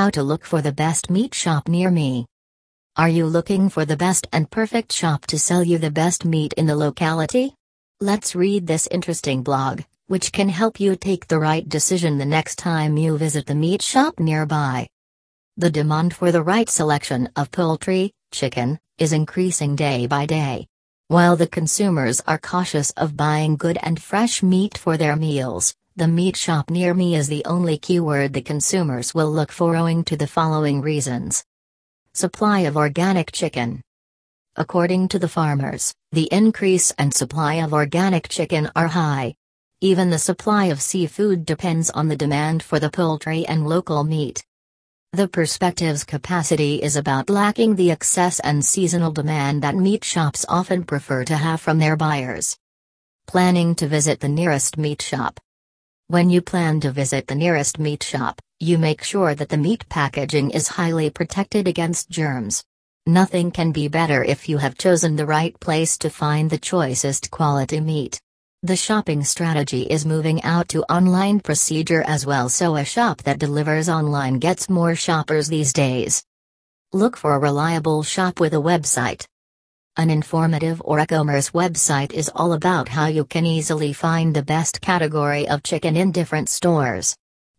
How to look for the best meat shop near me. Are you looking for the best and perfect shop to sell you the best meat in the locality? Let's read this interesting blog, which can help you take the right decision the next time you visit the meat shop nearby. The demand for the right selection of poultry, chicken, is increasing day by day. While the consumers are cautious of buying good and fresh meat for their meals, the meat shop near me is the only keyword the consumers will look for owing to the following reasons. Supply of organic chicken. According to the farmers, the increase and supply of organic chicken are high. Even the supply of seafood depends on the demand for the poultry and local meat. The perspective's capacity is about lacking the excess and seasonal demand that meat shops often prefer to have from their buyers. Planning to visit the nearest meat shop. When you plan to visit the nearest meat shop, you make sure that the meat packaging is highly protected against germs. Nothing can be better if you have chosen the right place to find the choicest quality meat. The shopping strategy is moving out to online procedure as well, so a shop that delivers online gets more shoppers these days. Look for a reliable shop with a website. An informative or e-commerce website is all about how you can easily find the best category of chicken in different stores.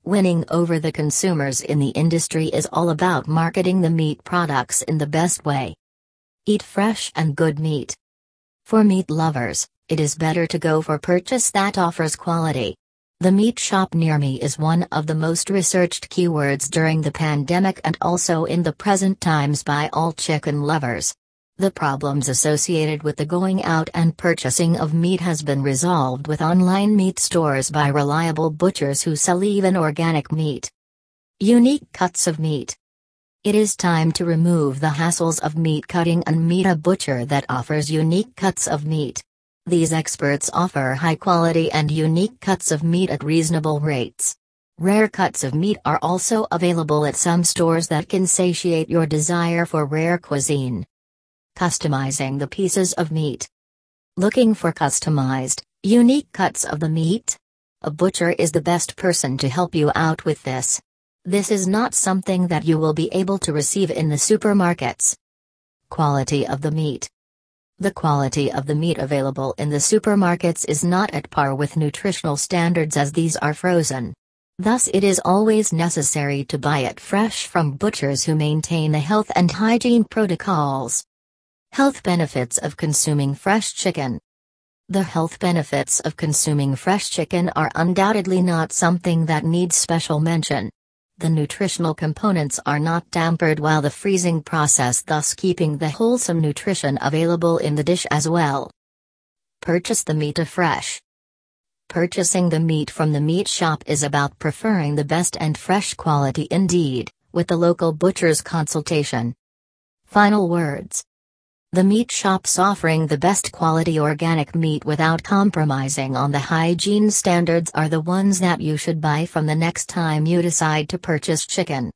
Winning over the consumers in the industry is all about marketing the meat products in the best way. Eat fresh and good meat. For meat lovers, it is better to go for purchase that offers quality. The meat shop near me is one of the most researched keywords during the pandemic and also in the present times by all chicken lovers. The problems associated with the going out and purchasing of meat has been resolved with online meat stores by reliable butchers who sell even organic meat. Unique cuts of meat. It is time to remove the hassles of meat cutting and meet a butcher that offers unique cuts of meat. These experts offer high quality and unique cuts of meat at reasonable rates. Rare cuts of meat are also available at some stores that can satiate your desire for rare cuisine. Customizing the pieces of meat. Looking for customized, unique cuts of the meat? A butcher is the best person to help you out with this. This is not something that you will be able to receive in the supermarkets. Quality of the meat. The quality of the meat available in the supermarkets is not at par with nutritional standards as these are frozen. Thus, it is always necessary to buy it fresh from butchers who maintain the health and hygiene protocols. Health benefits of consuming fresh chicken. The health benefits of consuming fresh chicken are undoubtedly not something that needs special mention. The nutritional components are not tampered while the freezing process, thus keeping the wholesome nutrition available in the dish as well. Purchase the meat afresh. Purchasing the meat from the meat shop is about preferring the best and fresh quality indeed, with the local butcher's consultation. Final words the meat shops offering the best quality organic meat without compromising on the hygiene standards are the ones that you should buy from the next time you decide to purchase chicken.